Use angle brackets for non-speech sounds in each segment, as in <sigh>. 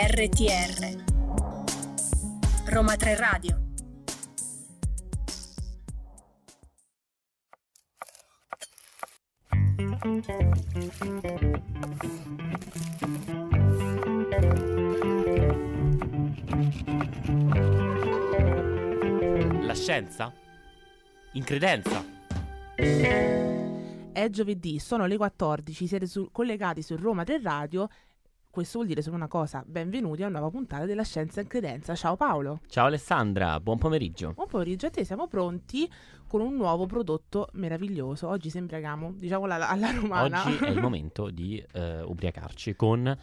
RTR Roma 3 Radio La scienza? In credenza? È giovedì, sono le 14, siete su- collegati su Roma 3 Radio. Questo vuol dire solo una cosa, benvenuti a una nuova puntata della Scienza in Credenza. Ciao Paolo. Ciao Alessandra, buon pomeriggio. Buon pomeriggio a te, siamo pronti con un nuovo prodotto meraviglioso. Oggi sembriamo, diciamo alla, alla romana. Oggi è il <laughs> momento di eh, ubriacarci con...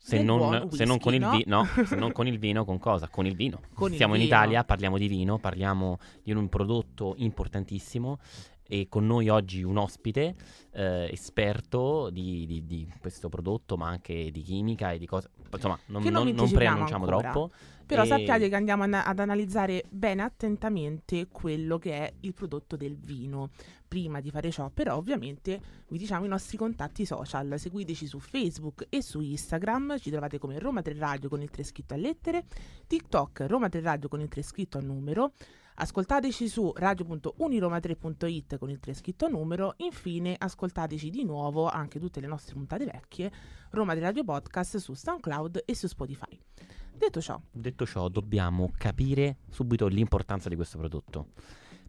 Se non, buon se non whisky, con il no? vi- no, <laughs> se non con il vino, con cosa? Con il vino. Con il Siamo in vino. Italia, parliamo di vino, parliamo di un prodotto importantissimo e con noi oggi un ospite eh, esperto di, di- di questo prodotto, ma anche di chimica e di cose... Insomma, non, non non- non preannunciamo ancora. troppo. Però E- sappiate che andiamo an- ad analizzare bene attentamente quello che è il prodotto del vino. Prima di fare ciò, però, ovviamente vi diciamo i nostri contatti social. Seguiteci su Facebook e su Instagram, ci trovate come Roma 3 Radio con il 3 scritto a lettere, TikTok Roma 3 Radio con il 3 scritto a numero. Ascoltateci su radio.uniroma3.it con il 3 scritto numero. Infine, ascoltateci di nuovo anche tutte le nostre puntate vecchie, Roma 3 Radio Podcast su SoundCloud e su Spotify. Detto ciò, Detto ciò, dobbiamo capire subito l'importanza di questo prodotto.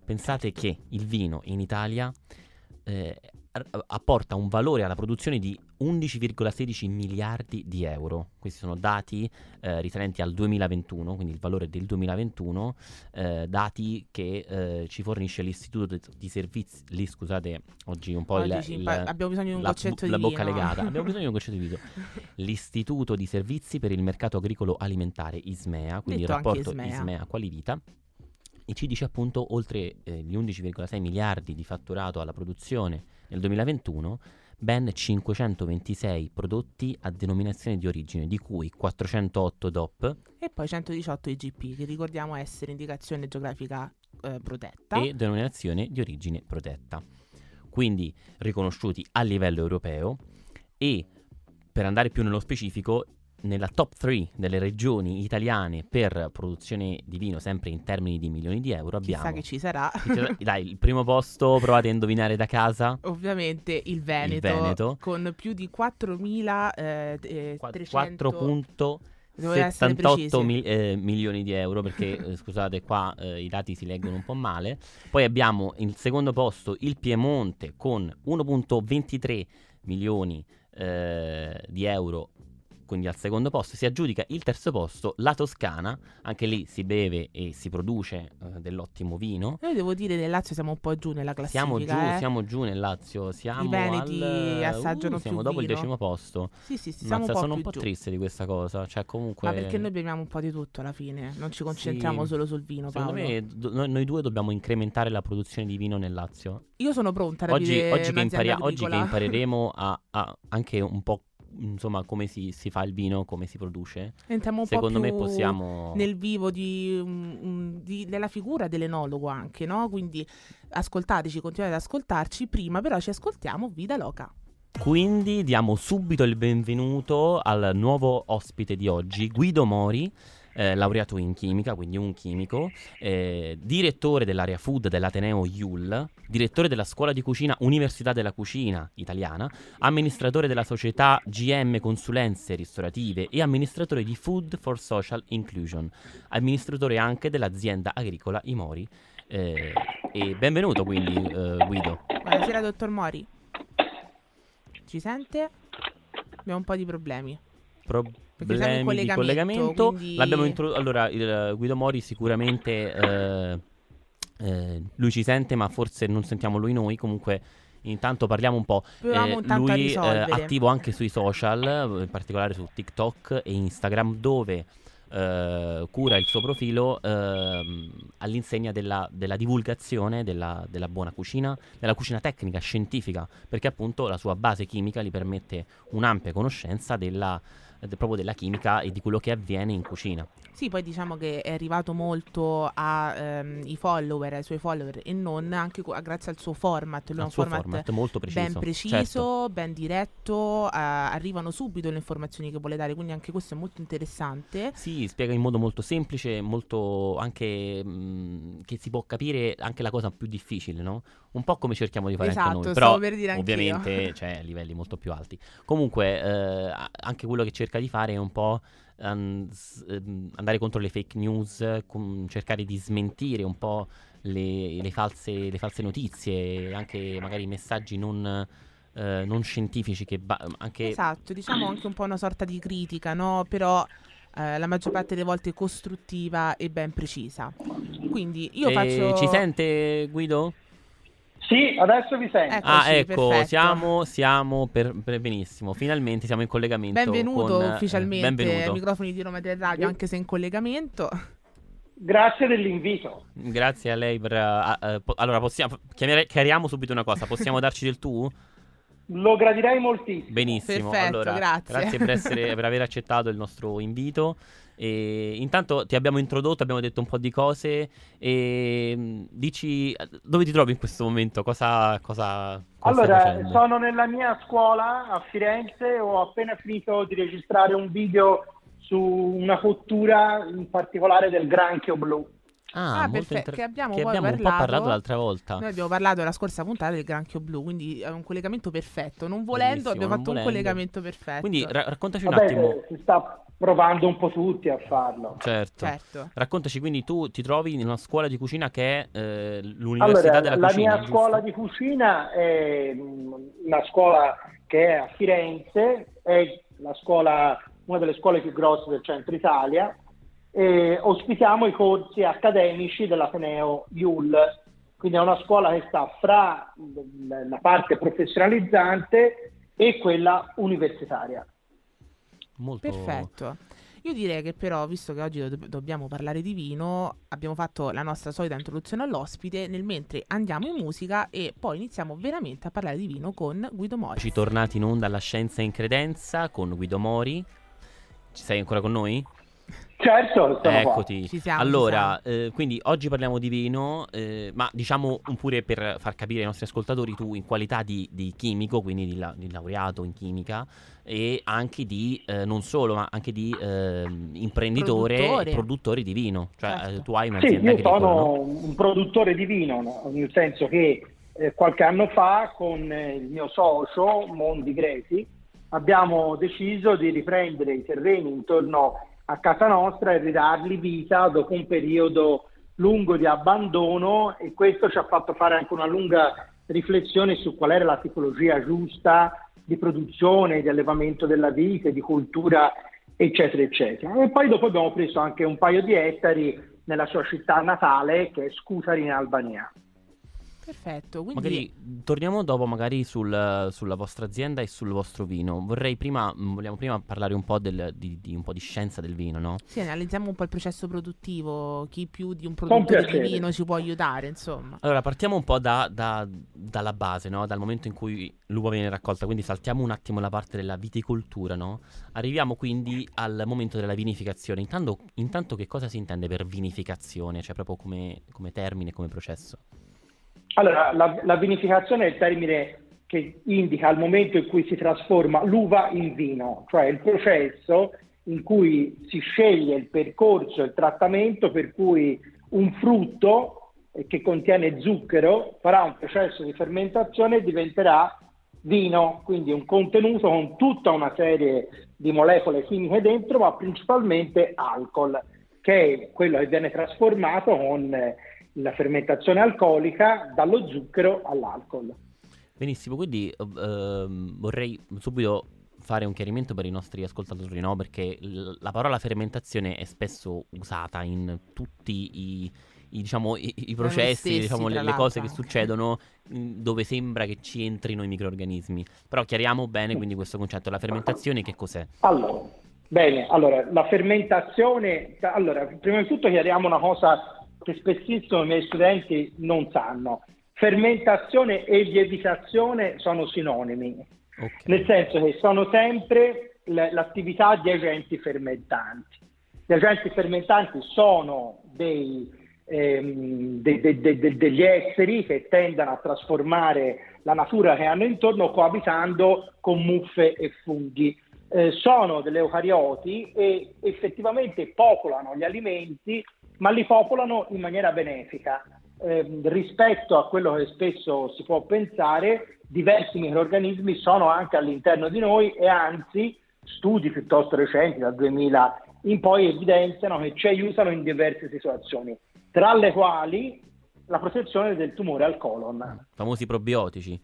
Pensate che il vino in Italia eh, apporta un valore alla produzione di 11,16 miliardi di euro. Questi sono dati eh, risalenti al 2021, quindi il valore del 2021, eh, dati che eh, ci fornisce l'Istituto di- Servizi. Lì, scusate, oggi un po' oggi il, abbiamo bisogno di un la, goccetto di la bocca vino. legata. Abbiamo bisogno di un goccetto di vino. <laughs> L'Istituto di Servizi per il Mercato Agricolo Alimentare ISMEA, quindi Detto il rapporto ISMEA. ISMEA Qualivita, e ci dice appunto oltre eh, gli 11,6 miliardi di fatturato alla produzione nel 2021, ben 526 prodotti a denominazione di origine, di cui 408 DOP E poi 118 IGP, che ricordiamo essere indicazione geografica eh, protetta. e denominazione di origine protetta. Quindi riconosciuti a livello europeo e per andare più nello specifico, nella top 3 delle regioni italiane per produzione di vino, sempre in termini di milioni di euro, Chissà abbiamo... che ci sarà. Dai, il primo posto, provate a indovinare da casa. Ovviamente il Veneto, Veneto. con più di 4.000 eh, eh, Qua- 300 4.78 Devo essere precisi. mil- eh, milioni di euro perché eh, <laughs> scusate qua eh, i dati si leggono un po' male poi abbiamo il secondo posto il Piemonte con 1.23 milioni eh, di euro quindi al secondo posto si aggiudica il terzo posto la Toscana anche lì si beve e si produce eh, dell'ottimo vino Noi devo dire nel Lazio siamo un po' giù nella classifica. siamo giù, eh. siamo giù nel Lazio, siamo Veneti al, assaggiano uh, siamo dopo il vino. decimo posto. Sì, sì, sì, Mazza, un sono un po' giù. triste di questa cosa, cioè comunque Ma perché noi beviamo un po' di tutto alla fine, non ci concentriamo Sì. solo sul vino, Secondo Paolo. me do- noi, noi due dobbiamo incrementare la produzione di vino nel Lazio. Io sono pronta a Oggi, oggi che, imparia- oggi che impareremo a, a anche un po' insomma come si, si fa il vino, come si produce, Entriamo un secondo po' me possiamo... nel vivo di, di- della figura dell'enologo anche, no? Quindi ascoltateci, continuate ad ascoltarci. Prima però ci ascoltiamo Vida Loca. Quindi diamo subito il benvenuto al nuovo ospite di oggi, Guido Mori, eh, laureato in chimica, quindi un chimico, eh, direttore dell'area food dell'Ateneo IUL, direttore della scuola di cucina Università della Cucina Italiana, amministratore della società GM Consulenze Ristorative e amministratore di Food for Social Inclusion, amministratore anche dell'azienda agricola Imori. Eh, e benvenuto quindi eh, Guido. Buonasera, dottor Mori. Ci sente? Abbiamo un po' di problemi. Problemi di collegamento, quindi- L'abbiamo intro- allora, il eh, Guido Mori sicuramente eh, eh, lui ci sente, ma forse non sentiamo lui noi. Comunque, intanto parliamo un po'. Eh, lui è risolvere. attivo anche sui social, eh, in particolare su TikTok e Instagram, dove eh, cura il suo profilo ehm, all'insegna della, della divulgazione della, della buona cucina, della cucina tecnica, scientifica, perché appunto la sua base chimica gli permette un'ampia conoscenza della, eh, proprio della chimica e di quello che avviene in cucina. Sì, poi diciamo che è arrivato molto ai ehm, follower, ai suoi follower e non anche co- grazie al suo format. Lui ha un format, format molto preciso. ben preciso, certo. ben diretto, eh, arrivano subito le informazioni che vuole dare, quindi anche questo è molto interessante. Sì, spiega in modo molto semplice, molto anche mh, che si può capire anche la cosa più difficile, no? Un po' come cerchiamo di fare esatto, anche noi, stavo però per dire ovviamente cioè, a livelli molto più alti. Comunque, eh, anche quello che cerca di fare è un po' s- ehm, andare contro le fake news, com- cercare di smentire un po' le, le false, le false notizie, anche magari messaggi non, eh, non scientifici che ba- anche Esatto, diciamo anche un po' una sorta di critica, no? Però eh, la maggior parte delle volte costruttiva e ben precisa. Quindi io Eh, faccio... Ci sente Guido? Sì, adesso vi sento. Ecco. Ah, Eccoci, ecco, perfetto. siamo, siamo per, per- benissimo. Finalmente siamo in collegamento. Benvenuto con, eh, ufficialmente benvenuto. ai microfoni di Roma del Radio, anche se in collegamento. Grazie dell'invito. Grazie a lei per. ah, eh, po- allora, possiamo. chiamare- chiariamo subito una cosa. Possiamo darci del tu? Lo gradirei moltissimo. Benissimo. Perfetto, allora, grazie. per, essere- <laughs> per aver accettato il nostro invito. E intanto ti abbiamo introdotto, abbiamo detto un po' di cose. E mh, dici dove ti trovi in questo momento? Cosa, cosa, cosa Allora, sono nella mia scuola a Firenze, ho appena finito di registrare un video su una cottura in particolare del granchio blu. Ah, Ah, perfetto, inter- che abbiamo che abbiamo un po' parlato- parlato l'altra volta. Noi abbiamo parlato nella scorsa puntata del granchio blu, quindi è un collegamento perfetto. Non volendo, Bellissimo, abbiamo non fatto un volendo. collegamento perfetto. Quindi ra- raccontaci un Vabbè, attimo. eh, si sta provando un po' tutti a farlo. Certo. Certo. Raccontaci quindi tu ti trovi in una scuola di cucina che è eh, l'Università Allora, della la Cucina, mia giusto? scuola di cucina è mm, una scuola che è a Firenze, è la scuola, una delle scuole più grosse del centro Italia, e ospitiamo i corsi accademici dell'Ateneo IUL, quindi è una scuola che sta fra l- la parte professionalizzante e quella universitaria. Molto... Perfetto. Io direi che però, visto che oggi do- dobbiamo parlare di vino, abbiamo fatto la nostra solita introduzione all'ospite, nel mentre andiamo in musica e poi iniziamo veramente a parlare di vino con Guido Mori. Ci tornati in onda alla scienza in credenza con Guido Mori. Ci sei ancora con noi? Certo, sono qua. Eccoti. Ci siamo, allora, eh, quindi oggi parliamo di vino, eh, ma diciamo un pure per far capire ai nostri ascoltatori tu in qualità di, di chimico, quindi di, la- di laureato in chimica e anche di, eh, non solo, ma anche di eh, imprenditore Produttore. e produttore di vino. Cioè Certo. eh, tu hai Sì, un'azienda io agricola, sono no? un produttore di vino, no? nel senso che eh, qualche anno fa con eh, il mio socio Mondi Gresi abbiamo deciso di riprendere i terreni intorno a casa nostra e ridarli vita dopo un periodo lungo di abbandono e questo ci ha fatto fare anche una lunga riflessione su qual era la tipologia giusta di produzione, di allevamento della vite, di cultura, eccetera, eccetera. E poi dopo abbiamo preso anche un paio di ettari nella sua città natale, che è Scutari in Albania. Perfetto, quindi Magari torniamo dopo magari sul- sulla vostra azienda e sul vostro vino. Vorrei prima, mh, vogliamo prima parlare un po' del- di, di un po' di scienza del vino, no? sì, analizziamo un po' il processo produttivo, chi più di un produttore di vino ci può aiutare, insomma. Allora, partiamo un po' da- da- dalla base, no? Dal momento in cui l'uva viene raccolta, quindi saltiamo un attimo la parte della viticoltura, no? Arriviamo quindi al momento della vinificazione. Intanto, intanto che cosa si intende per vinificazione? Cioè proprio come, come termine, come processo? Allora, la, la vinificazione è il termine che indica il momento in cui si trasforma l'uva in vino, cioè il processo in cui si sceglie il percorso, il trattamento per cui un frutto eh, che contiene zucchero farà un processo di fermentazione e diventerà vino, quindi un contenuto con tutta una serie di molecole chimiche dentro, ma principalmente alcol, che è quello che viene trasformato con eh, la fermentazione alcolica dallo zucchero all'alcol. Benissimo, quindi ehm, vorrei subito fare un chiarimento per i nostri ascoltatori, no? Perché l- la parola fermentazione è spesso usata in tutti i, i, diciamo, i, i processi, stessi, diciamo, le, le cose che anche. succedono mh, dove sembra che ci entrino i microrganismi. Però chiariamo bene quindi questo concetto. La fermentazione che cos'è? Allora, bene, allora la fermentazione, allora, prima di tutto chiariamo una cosa che spessissimo i miei studenti non sanno. Fermentazione e lievitazione sono sinonimi, Ok. nel senso che sono sempre l'attività di agenti fermentanti. Gli agenti fermentanti sono dei, ehm, de, de, de, degli esseri che tendono a trasformare la natura che hanno intorno coabitando con muffe e funghi. Eh, sono delle eucarioti e effettivamente popolano gli alimenti, ma li popolano in maniera benefica. Eh, rispetto a quello che spesso si può pensare, diversi microorganismi sono anche all'interno di noi e anzi studi piuttosto recenti, dal 2000 in poi, evidenziano che ci aiutano in diverse situazioni, tra le quali la protezione del tumore al colon. Famosi probiotici.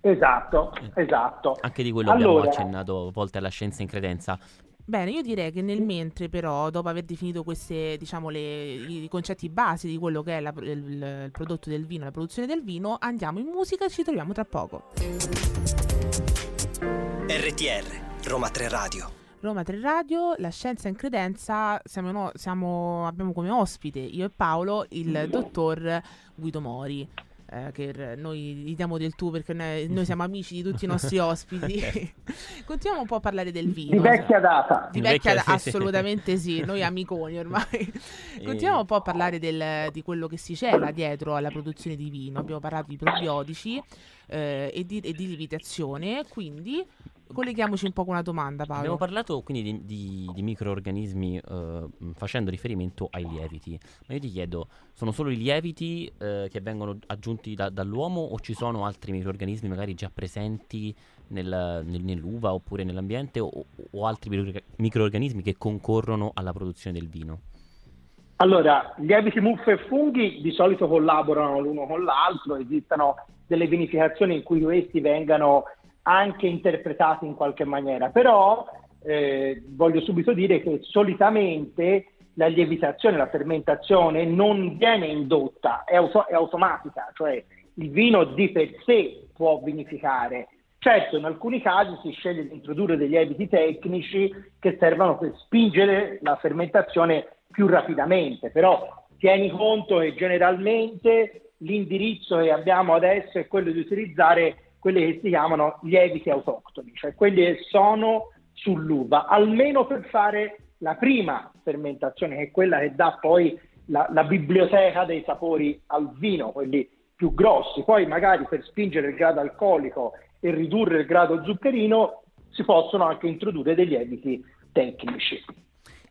Esatto, eh. esatto. Anche di quello allora, abbiamo accennato volte alla scienza in credenza. Bene, io direi che nel mentre però, dopo aver definito questi, diciamo, le, i concetti basi di quello che è la, il, il, prodotto del vino, la produzione del vino, andiamo in musica e ci troviamo tra poco. RTR, Roma 3 Radio. Roma 3 Radio, la scienza in credenza, siamo, no, siamo, abbiamo come ospite io e Paolo il dottor Guido Mori eh, che noi gli diamo del tu perché noi, noi siamo amici di tutti i nostri <laughs> ospiti. Continuiamo un po' a parlare del vino. Di vecchia data. Di vecchia data, assolutamente sì, noi amiconi ormai. <laughs> Continuiamo un po' a parlare del, di quello che si cela dietro alla produzione di vino. Abbiamo parlato di probiotici eh, e, di, e di lievitazione, quindi colleghiamoci un po' con una domanda, Paolo. Abbiamo parlato quindi di, di, di microorganismi eh, facendo riferimento ai lieviti, ma io ti chiedo, sono solo i lieviti eh, che vengono aggiunti da, dall'uomo o ci sono altri microorganismi magari già presenti nel, nel, nell'uva oppure nell'ambiente o, o altri microorganismi che concorrono alla produzione del vino? Allora, lieviti, muffe e funghi di solito collaborano l'uno con l'altro, esistono delle vinificazioni in cui questi vengano anche interpretati in qualche maniera, però eh, voglio subito dire che solitamente la lievitazione, la fermentazione non viene indotta, è, auto- è automatica, cioè il vino di per sé può vinificare. Certo, in alcuni casi si sceglie di introdurre degli lieviti tecnici che servono per spingere la fermentazione più rapidamente, però tieni conto che generalmente l'indirizzo che abbiamo adesso è quello di utilizzare quelli che si chiamano lieviti autoctoni, cioè quelli che sono sull'uva, almeno per fare la prima fermentazione, che è quella che dà poi la, la biblioteca dei sapori al vino, quelli più grossi. Poi magari per spingere il grado alcolico e ridurre il grado zuccherino si possono anche introdurre dei lieviti tecnici.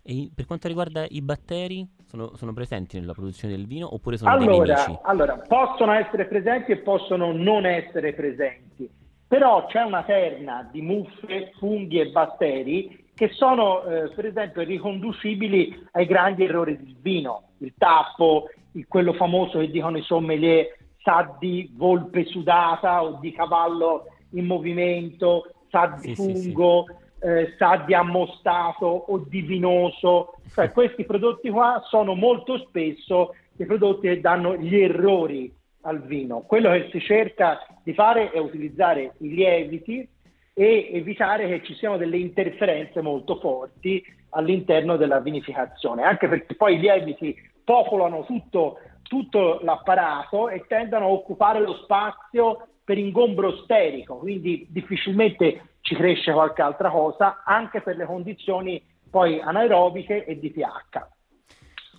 E per quanto riguarda i batteri, sono, sono, presenti nella produzione del vino oppure sono allora? Allora, possono essere presenti e possono non essere presenti, però c'è una terna di muffe, funghi e batteri che sono eh, per esempio riconducibili ai grandi errori del vino, il tappo, il, quello famoso che dicono i sommelier sa di volpe sudata o di cavallo in movimento, sa di sì, fungo. Sì, sì eh, sa di ammostato o di vinoso, cioè <laughs> questi prodotti qua sono molto spesso i prodotti che danno gli errori al vino. Quello che si cerca di fare è utilizzare i lieviti e evitare che ci siano delle interferenze molto forti all'interno della vinificazione, anche perché poi i lieviti popolano tutto, tutto l'apparato e tendono a occupare lo spazio per ingombro sterico, quindi difficilmente ci cresce qualche altra cosa anche per le condizioni poi anaerobiche e di pH.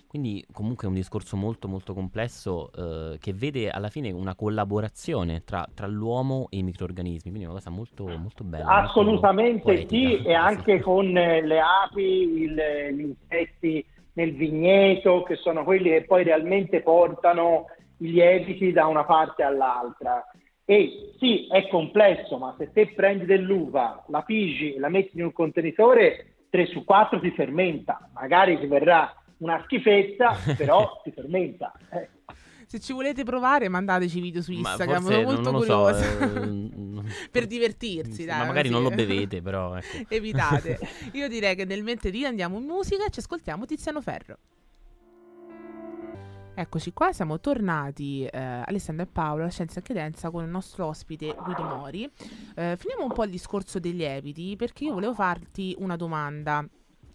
Quindi comunque è un discorso molto molto complesso eh, che vede alla fine una collaborazione tra, tra, l'uomo e i microorganismi, quindi è una cosa molto, molto bella. Assolutamente molto sì, e anche con le api, il, gli insetti nel vigneto, che sono quelli che poi realmente portano i lieviti da una parte all'altra. E sì, è complesso, ma se te prendi dell'uva, la pigi e la metti in un contenitore, 3 su 4 si fermenta. Magari ti verrà una schifezza, <laughs> però si fermenta. Eh. Se ci volete provare, mandateci video su Instagram, sono molto non curiosa. So, eh, <laughs> per divertirsi, dai. Ma magari non lo <laughs> bevete, però. Ecco. Evitate. Io direi che nel mentre andiamo in musica e ci ascoltiamo Tiziano Ferro. Eccoci qua, siamo tornati eh, Alessandro e Paolo, scienza e credenza con il nostro ospite Guido Mori. Eh, finiamo un po' il discorso dei lieviti perché io volevo farti una domanda.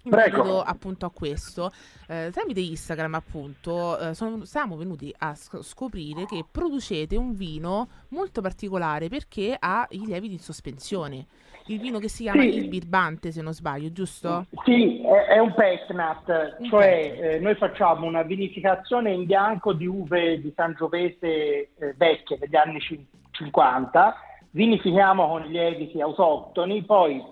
In merito appunto a questo, eh, tramite Instagram appunto eh, sono, siamo venuti a sc- scoprire che producete un vino molto particolare perché ha i lieviti in sospensione. Il vino che si chiama sì. il birbante, se non sbaglio, giusto? Sì, è, è un petnat, un cioè eh, noi facciamo una vinificazione in bianco di uve di Sangiovese eh, vecchie degli anni 50, vinifichiamo con lieviti autoctoni, poi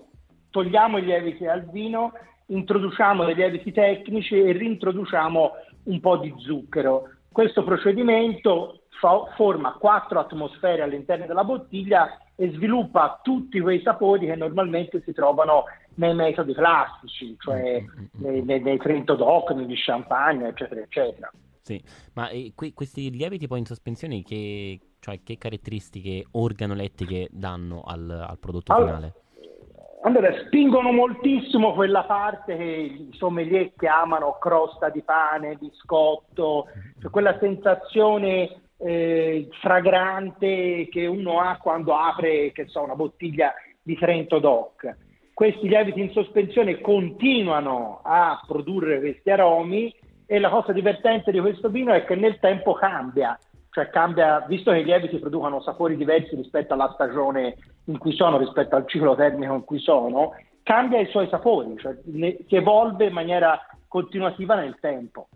togliamo i lieviti al vino introduciamo dei lieviti tecnici e rintroduciamo un po' di zucchero. Questo procedimento fa, forma quattro atmosfere all'interno della bottiglia e sviluppa tutti quei sapori che normalmente si trovano nei metodi classici, cioè mm, mm, mm, nei, nei, nei Trento Doc, negli champagne, eccetera, eccetera. Sì, ma eh, que- questi lieviti poi in sospensione che, cioè, che caratteristiche organolettiche danno al, al prodotto allora, finale? Allora, spingono moltissimo quella parte che i sommelier chiamano crosta di pane, biscotto, cioè quella sensazione eh, fragrante che uno ha quando apre, che so, una bottiglia di Trento Doc. Questi lieviti in sospensione continuano a produrre questi aromi e la cosa divertente di questo vino è che nel tempo cambia cioè cambia, visto che i lieviti producono sapori diversi rispetto alla stagione in cui sono, rispetto al ciclo termico in cui sono, cambia i suoi sapori, cioè ne, si evolve in maniera continuativa nel tempo.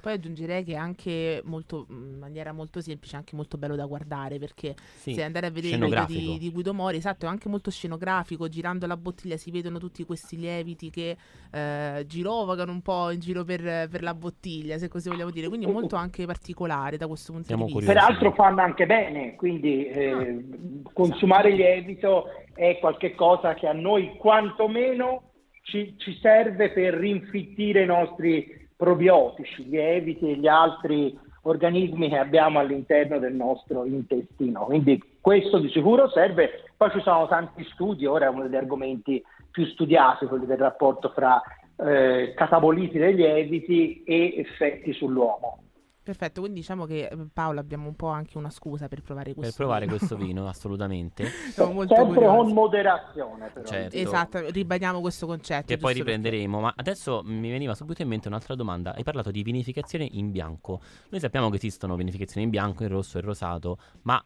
Poi aggiungerei che è anche molto, in maniera molto semplice, anche molto bello da guardare perché sì, se andare a vedere il video di, di, Guido Mori, esatto, è anche molto scenografico, girando la bottiglia si vedono tutti questi lieviti che eh, girovagano un po' in giro per, per, la bottiglia, se così vogliamo dire, quindi molto anche particolare da questo punto Siamo di vista. Peraltro fanno anche bene, quindi eh, ah. consumare lievito è qualcosa che a noi quantomeno ci, ci serve per rinfittire i nostri probiotici, lieviti e gli altri organismi che abbiamo all'interno del nostro intestino. Quindi questo di sicuro serve. Poi ci sono tanti studi, ora è uno degli argomenti più studiati, quelli del rapporto fra eh, cataboliti dei lieviti e effetti sull'uomo. Perfetto, quindi diciamo che eh, Paolo abbiamo un po' anche una scusa per provare questo per provare vino. questo vino, <laughs> assolutamente. Siamo molto Sempre curiosi. con moderazione, però. Certo. Esatto, ribadiamo questo concetto. Che poi riprenderemo, ma adesso mi veniva subito in mente un'altra domanda. Hai parlato di vinificazione in bianco. Noi sappiamo che esistono vinificazioni in bianco, in rosso e rosato, ma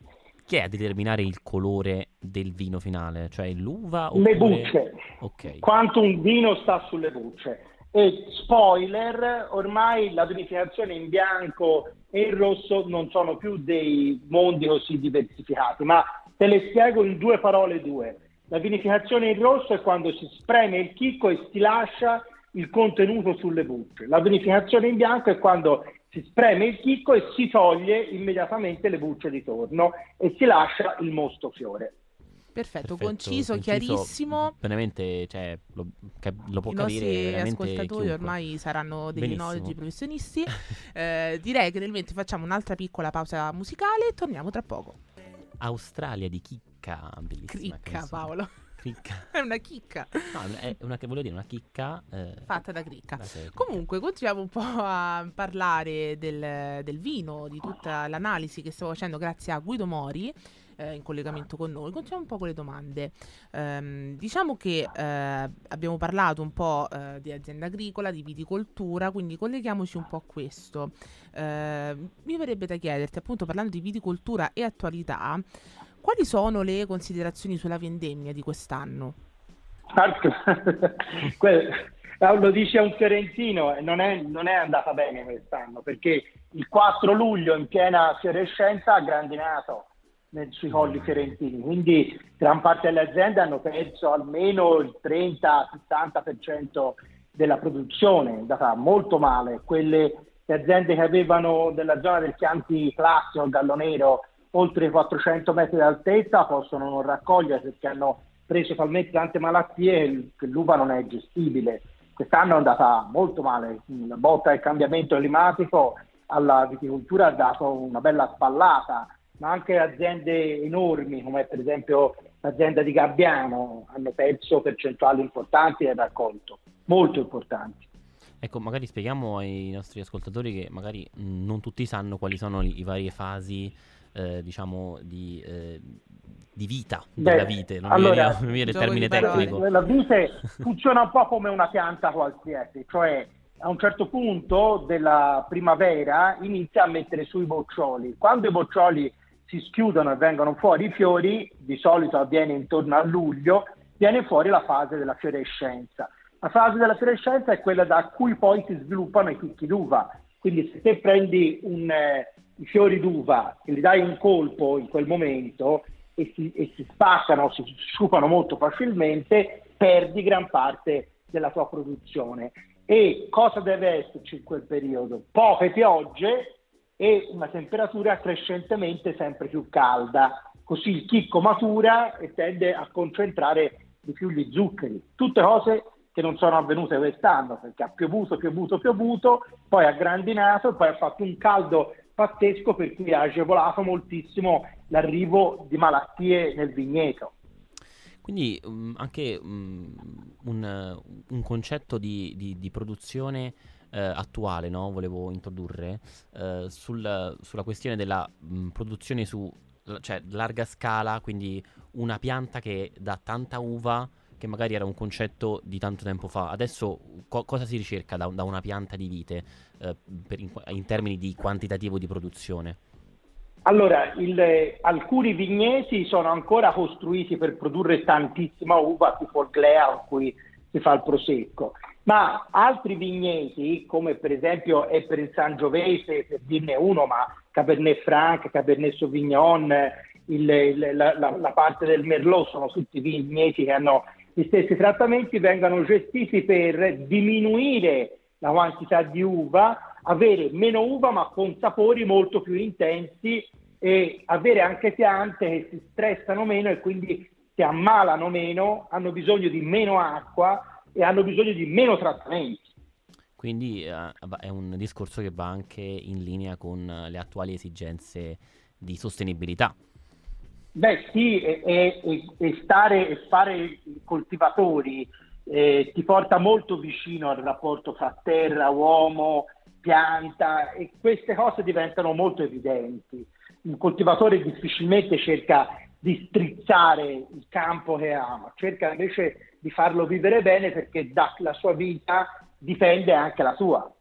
chi è a determinare il colore del vino finale? Cioè l'uva? Oppure... Le bucce. Ok. Quanto un vino sta sulle bucce e spoiler, ormai la vinificazione in bianco e in rosso non sono più dei mondi così diversificati, ma te le spiego in due parole due. La vinificazione in rosso è quando si spreme il chicco e si lascia il contenuto sulle bucce. La vinificazione in bianco è quando si spreme il chicco e si toglie immediatamente le bucce di torno e si lascia il mosto fiore. Perfetto, Perfetto conciso, conciso, chiarissimo. Veramente, cioè, lo, lo può I capire nostri ascoltatori chiunque. ormai saranno degli enologi professionisti. <laughs> eh, direi che nel mentre facciamo un'altra piccola pausa musicale e torniamo tra poco. Australia di chicca, bellissima Cricca, canzone. Paolo. Cricca. <laughs> è una chicca. No, è una che volevo dire, una chicca eh, fatta da cricca. Comunque, continuiamo un po' a parlare del, del vino, di tutta l'analisi che stavo facendo grazie a Guido Mori eh, in collegamento con noi. Continuiamo un po' con le domande. Um, diciamo che eh, abbiamo parlato un po' eh, di azienda agricola, di viticoltura, quindi colleghiamoci un po' a questo. Ehm, mi verrebbe da chiederti, appunto, parlando di viticoltura e attualità, quali sono le considerazioni sulla vendemmia di quest'anno? <laughs> lo dice un fiorentino, non è, non è andata bene quest'anno perché il 4 luglio in piena fiorescenza ha grandinato nel, sui colli fiorentini, quindi gran parte delle aziende hanno perso almeno il 30-70% della produzione, è andata molto male. Quelle aziende che avevano nella zona del Chianti classico, il Gallo Nero, oltre i 400 metri d'altezza possono non raccogliere perché hanno preso talmente tante malattie che l'uva non è gestibile. Quest'anno è andata molto male, la botta del cambiamento climatico alla viticoltura ha dato una bella spallata ma anche aziende enormi come per esempio l'azienda di Gabbiano hanno perso percentuali importanti del raccolto, molto importanti. Ecco, magari spieghiamo ai nostri ascoltatori che magari non tutti sanno quali sono le varie fasi eh, diciamo, di, eh, di vita Beh, della vite, non allora, <laughs> mi viene, il termine tecnico. La vite funziona un po' come una pianta qualsiasi, cioè a un certo punto della primavera inizia a mettere su i boccioli. Quando i boccioli si schiudono e vengono fuori i fiori, di solito avviene intorno a luglio, viene fuori la fase della fiorescenza. La fase della fiorescenza è quella da cui poi si sviluppano i chicchi d'uva. Quindi se te prendi un, eh, i fiori d'uva e gli dai un colpo in quel momento e si, e si spaccano, si sciupano molto facilmente, perdi gran parte della tua produzione. E cosa deve esserci in quel periodo? Poche piogge e una temperatura crescentemente sempre più calda. Così il chicco matura e tende a concentrare di più gli zuccheri. Tutte cose che non sono avvenute quest'anno perché ha piovuto, piovuto, piovuto, poi ha grandinato e poi ha fatto un caldo pazzesco per cui ha agevolato moltissimo l'arrivo di malattie nel vigneto. Quindi um, anche um, un, un, concetto di, di, di produzione eh, attuale, no? volevo introdurre, eh, sul, sulla questione della mh, produzione su cioè, larga scala, quindi una pianta che dà tanta uva che magari era un concetto di tanto tempo fa. Adesso co- cosa si ricerca da, da, una pianta di vite eh, in, in, termini di quantitativo di produzione? Allora, il, alcuni vigneti sono ancora costruiti per produrre tantissima uva, tipo il Glea con cui si fa il prosecco, ma altri vigneti, come per esempio è per il Sangiovese, per dirne uno, ma Cabernet Franc, Cabernet Sauvignon, il, il, la, la, la, parte del Merlot, sono tutti vigneti che hanno gli stessi trattamenti, vengono gestiti per diminuire la quantità di uva, avere meno uva ma con sapori molto più intensi e avere anche piante che si stressano meno e quindi si ammalano meno, hanno bisogno di meno acqua e hanno bisogno di meno trattamenti. Quindi eh, è un discorso che va anche in linea con le attuali esigenze di sostenibilità. Beh sì, e, e, e stare e fare coltivatori eh, ti porta molto vicino al rapporto fra terra, uomo, pianta e queste cose diventano molto evidenti. Un coltivatore difficilmente cerca di strizzare il campo che ama, cerca invece di farlo vivere bene perché dalla sua vita dipende anche la sua.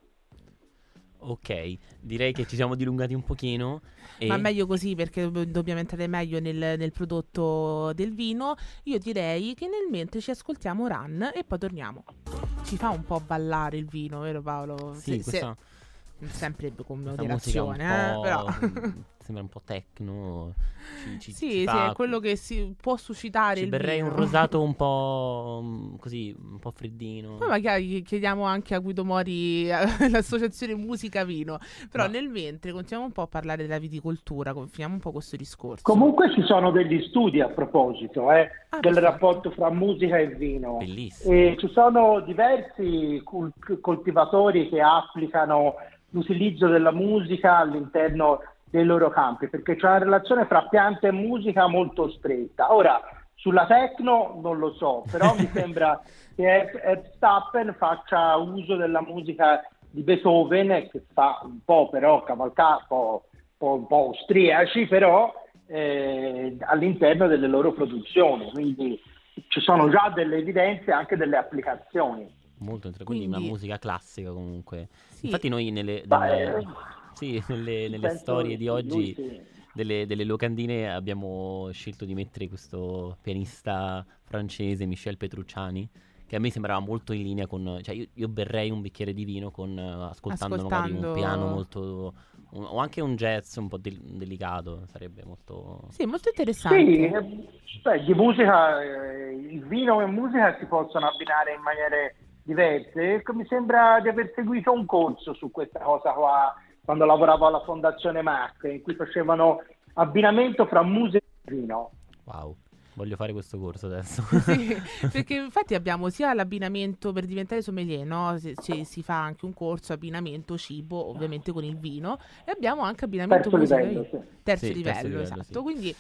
Ok, direi che ci siamo dilungati un pochino. E... Ma meglio così perché dobbiamo entrare meglio nel, nel, prodotto del vino. Io direi che nel mentre ci ascoltiamo Run e poi torniamo. Ci fa un po' ballare il vino, vero Paolo? Sì, se, questa... se... sempre con moderazione, eh, però... sembra un po' tecno. Ci, ci, sì, ci sì, fa... è quello che si può suscitare. Ci berrei un rosato <laughs> un po' mm, così, un po' freddino. Poi magari chiediamo anche a Guido Mori <laughs> l'associazione Musica Vino. Però no. nel mentre continuiamo un po' a parlare della viticoltura, confiniamo un po' questo discorso. Comunque ci sono degli studi a proposito eh, ah, del perfetto. rapporto fra musica e vino. Bellissimo. E ci sono diversi coltivatori che applicano l'utilizzo della musica all'interno dei loro campi, perché c'è una relazione fra pianta e musica molto stretta. Ora, sulla techno non lo so, però mi <laughs> sembra che Verstappen faccia uso della musica di Beethoven, che fa un po' però cavalcare, un po', un po', austriaci, però eh, all'interno delle loro produzioni. Quindi ci sono già delle evidenze anche delle applicazioni. Molto interessante, quindi, quindi una musica classica comunque. Sì. Infatti noi nelle, nelle, sì, <laughs> nelle, nelle storie di oggi sì. delle, delle, locandine abbiamo scelto di mettere questo pianista francese Michel Petrucciani che a me sembrava molto in linea con cioè io, io berrei un bicchiere di vino con ascoltando, ascoltando... magari un piano molto un, o anche un jazz un po' del, delicato sarebbe molto sì molto interessante. sì eh, beh, di musica eh, il vino e musica si possono abbinare in maniere diverse mi sembra di aver seguito un corso su questa cosa qua quando lavoravo alla Fondazione Mac, in cui facevano abbinamento fra musica e vino. Wow. Voglio fare questo corso adesso. sì, <laughs> perché infatti abbiamo sia l'abbinamento per diventare sommelier, no? Se, se, si fa anche un corso abbinamento cibo, ovviamente con il vino, e abbiamo anche abbinamento terzo musica. Livello, sì. terzo, sì, livello, terzo livello, esatto. Sì. Quindi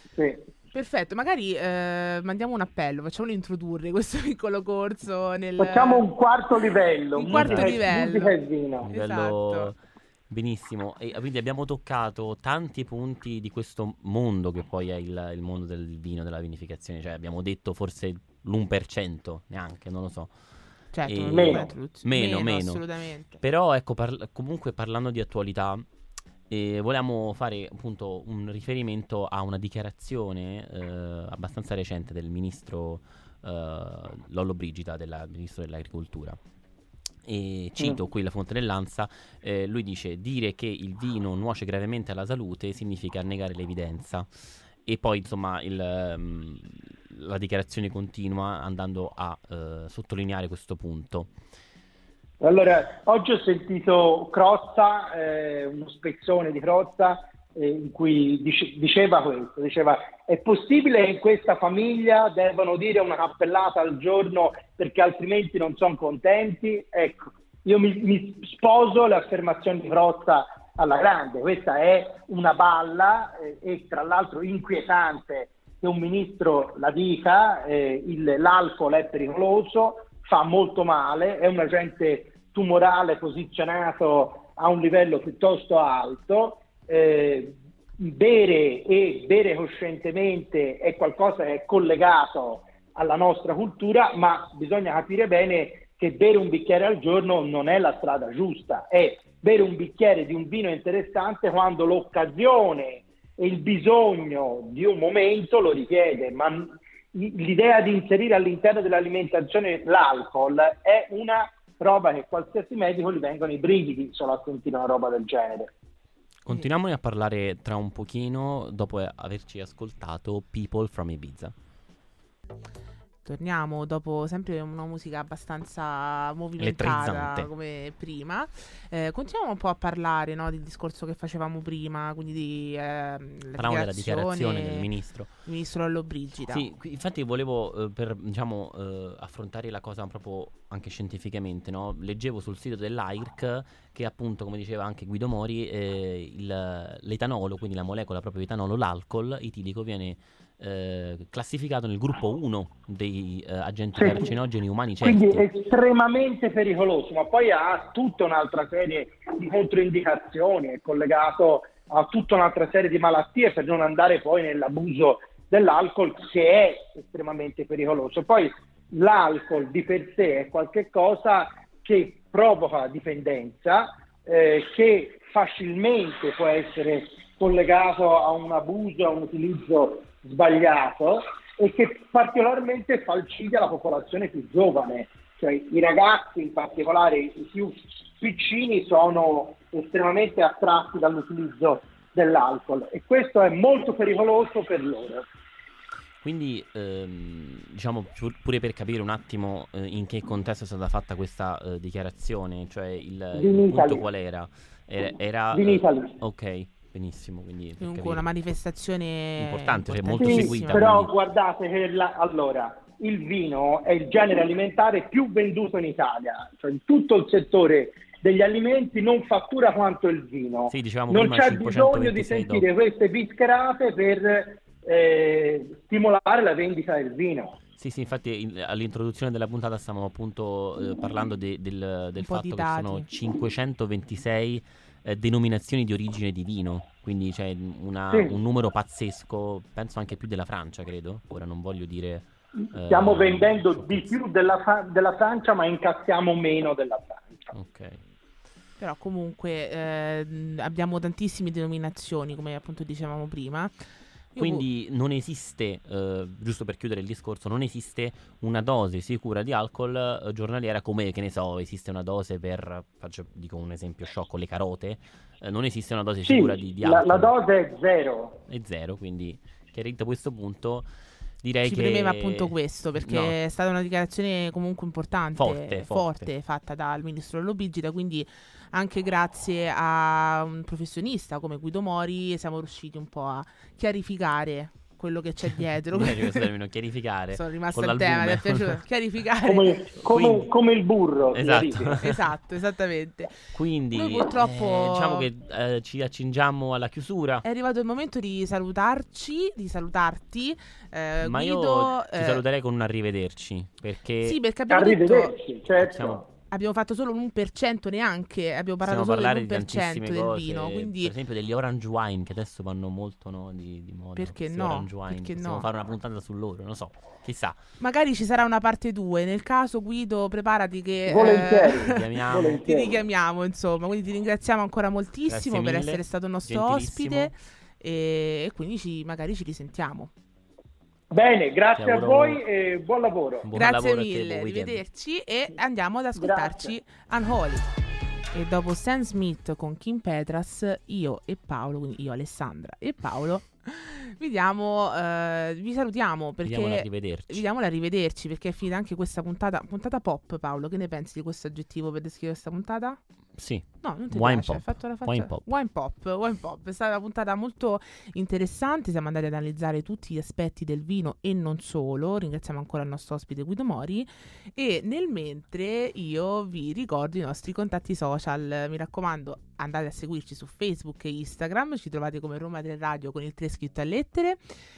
Perfetto, magari eh, mandiamo un appello, facciamolo introdurre questo <laughs> piccolo corso nel... Facciamo un quarto livello. Un quarto livello. Musica e vino. Esatto Benissimo, e quindi abbiamo toccato tanti punti di questo mondo che poi è il, il mondo del vino, della vinificazione, cioè abbiamo detto forse l'1%, neanche, non lo so. Certo, E- Meno. Meno, meno. Assolutamente. Però ecco, parla- comunque parlando di attualità, eh, volevamo fare appunto un riferimento a una dichiarazione eh, abbastanza recente del ministro eh, Lollo Brigida, del ministro dell'agricoltura. E cito qui la fonte dell'Ansa, eh, lui dice dire che il vino nuoce gravemente alla salute significa negare l'evidenza e poi insomma il, ehm, la dichiarazione continua andando a eh, sottolineare questo punto. Allora, oggi ho sentito Crozza, eh, uno spezzone di Crozza, eh, in cui dice- diceva questo, diceva è possibile che in questa famiglia devono dire una cappellata al giorno perché altrimenti non sono contenti? Ecco, io mi, mi sposo le affermazioni di Crozza alla grande, questa è una balla eh, e tra l'altro inquietante che un ministro la dica, eh, il- l'alcol è pericoloso, fa molto male, è un agente tumorale posizionato a un livello piuttosto alto. Eh, bere e bere coscientemente è qualcosa che è collegato alla nostra cultura, ma bisogna capire bene che bere un bicchiere al giorno non è la strada giusta, è bere un bicchiere di un vino interessante quando l'occasione e il bisogno di un momento lo richiede, ma l'idea di inserire all'interno dell'alimentazione l'alcol è una roba che qualsiasi medico gli vengono i brividi solo a sentire una roba del genere. Continuiamo a parlare tra un pochino dopo averci ascoltato People from Ibiza. Torniamo dopo sempre una musica abbastanza movimentata come prima. Eh, continuiamo un po' a parlare no, del discorso che facevamo prima, quindi di Parlavamo della dichiarazione del ministro. del ministro Lollobrigida. Sì, infatti volevo eh, per diciamo eh, affrontare la cosa proprio anche scientificamente, no? Leggevo sul sito dell'AIRC che appunto, come diceva anche Guido Mori, eh, il- l'etanolo, quindi la molecola proprio di etanolo, l'alcol etilico viene eh, classificato nel gruppo 1 dei eh, agenti Sì. carcinogeni umani certi. Quindi è estremamente pericoloso, ma poi ha tutta un'altra serie di controindicazioni, è collegato a tutta un'altra serie di malattie per non andare poi nell'abuso dell'alcol che è estremamente pericoloso. Poi l'alcol di per sé è qualcosa che provoca dipendenza, eh, che facilmente può essere collegato a un abuso, a un utilizzo sbagliato e che particolarmente falcidia la popolazione più giovane, cioè i ragazzi in particolare, i più piccini sono estremamente attratti dall'utilizzo dell'alcol e questo è molto pericoloso per loro. Quindi, ehm, diciamo, pur- pure per capire un attimo eh, in che contesto è stata fatta questa eh, dichiarazione, cioè il, il punto qual era? Era, era, In eh, ok, benissimo, quindi Comunque una manifestazione Importante, cioè, molto importantissima. seguita. però quindi. guardate che la- allora il vino è il genere alimentare più venduto in Italia, cioè in tutto il settore degli alimenti non fattura quanto il vino. Sì, dicevamo non prima c'è 526 bisogno di sentire dopo. queste bischerate per eh, stimolare la vendita del vino. Sì, sì, infatti in- all'introduzione della puntata stavamo appunto eh, parlando de- del, del fatto che sono dati. 526 eh, denominazioni di origine di vino, quindi c'è una- Sì. un numero pazzesco, penso anche più della Francia, credo. Ora non voglio dire... eh, Stiamo vendendo di più della, Fra- della Francia, ma incassiamo meno della Francia. Ok. Però comunque ehm, abbiamo tantissime denominazioni, come appunto dicevamo prima. Io Quindi non esiste, eh, giusto per chiudere il discorso, non esiste una dose sicura di alcol eh, giornaliera come, che ne so, esiste una dose per, faccio, dico un esempio sciocco, le carote, eh, non esiste una dose Sì, sicura di, di la, alcol. la dose è zero. È zero, quindi chiarito questo punto, direi ci che... premeva appunto questo perché No. è stata una dichiarazione comunque importante, Forte, forte. fatta dal ministro Lollobrigida, quindi anche grazie a un professionista come Guido Mori siamo riusciti un po' a chiarificare quello che c'è <laughs> dietro. Mi piace questo termine, chiarificare. Sono rimasta con al tema, mi è piaciuto <laughs> chiarificare. Come, come- come il burro. Esatto. <laughs> esatto, esattamente. Quindi Noi purtroppo- eh, diciamo che eh, ci accingiamo alla chiusura. È arrivato il momento di salutarci, di salutarti. eh, Ma Guido, io ti eh, saluterei con un arrivederci, perché Sì, perché abbiamo detto Arrivederci, certo. siamo- abbiamo fatto solo l'1% neanche, abbiamo parlato Possiamo solo parlare di dell'1% tantissime del cose, vino, per quindi esempio degli orange wine che adesso vanno molto no, di, di moda. Perché questi no? Orange wine. Perché Possiamo no? fare una puntata su loro, non so, chissà. magari ci sarà una parte 2, nel caso Guido preparati che... Volentieri. eh, Chiamiamo. <laughs> ti Volentieri. richiamiamo, insomma, quindi ti ringraziamo ancora moltissimo Grazie per mille, essere stato nostro ospite e, e quindi ci- magari ci risentiamo. Bene, grazie a voi e buon lavoro. Buon Grazie lavoro mille, arrivederci e andiamo ad ascoltarci Unholy. E dopo Sam Smith con Kim Petras, io e Paolo, quindi io Alessandra e Paolo, vi diamo, eh, vi salutiamo perché vi diamo la rivederci perché è finita anche questa puntata, puntata pop Paolo, che ne pensi di questo aggettivo per descrivere questa puntata? Sì, No, non ti Wine piace, pop. fatto la faccia... Wine pop. Wine pop, wine pop. È stata una puntata molto interessante, siamo andati ad analizzare tutti gli aspetti del vino e non solo. Ringraziamo ancora il nostro ospite Guido Mori e nel mentre io vi ricordo i nostri contatti social. Mi raccomando, andate a seguirci su Facebook e Instagram, ci trovate come Roma del Radio con il 3 scritto a lettere,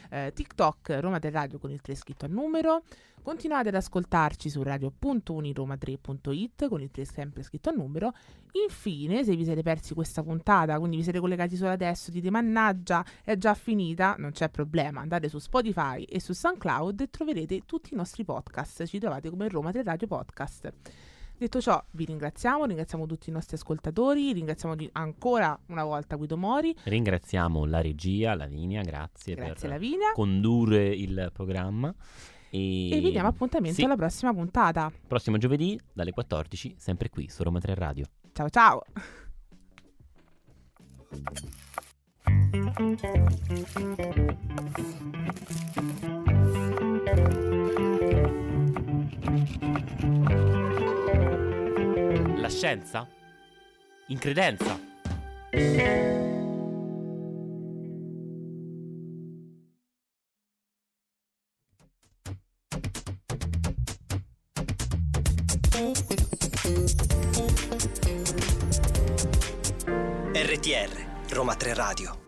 eh, TikTok Roma del Radio con il 3 scritto a numero. Continuate ad ascoltarci su radio.uniroma3.it con il 3 sempre scritto a numero. Infine, se vi siete persi questa puntata, quindi vi siete collegati solo adesso, dite mannaggia, è già finita, non c'è problema, andate su Spotify e su SoundCloud e troverete tutti i nostri podcast, ci trovate come Roma 3 Radio Podcast. Detto ciò, vi ringraziamo, ringraziamo tutti i nostri ascoltatori, ringraziamo ancora una volta Guido Mori, Ringraziamo la regia, Lavinia, grazie, grazie per Lavinia condurre il programma. E, e vi diamo appuntamento Sì, alla prossima puntata. prossimo giovedì dalle 14, sempre qui su Roma 3 Radio. Ciao ciao! La scienza? In credenza? RTR, Roma 3 Radio.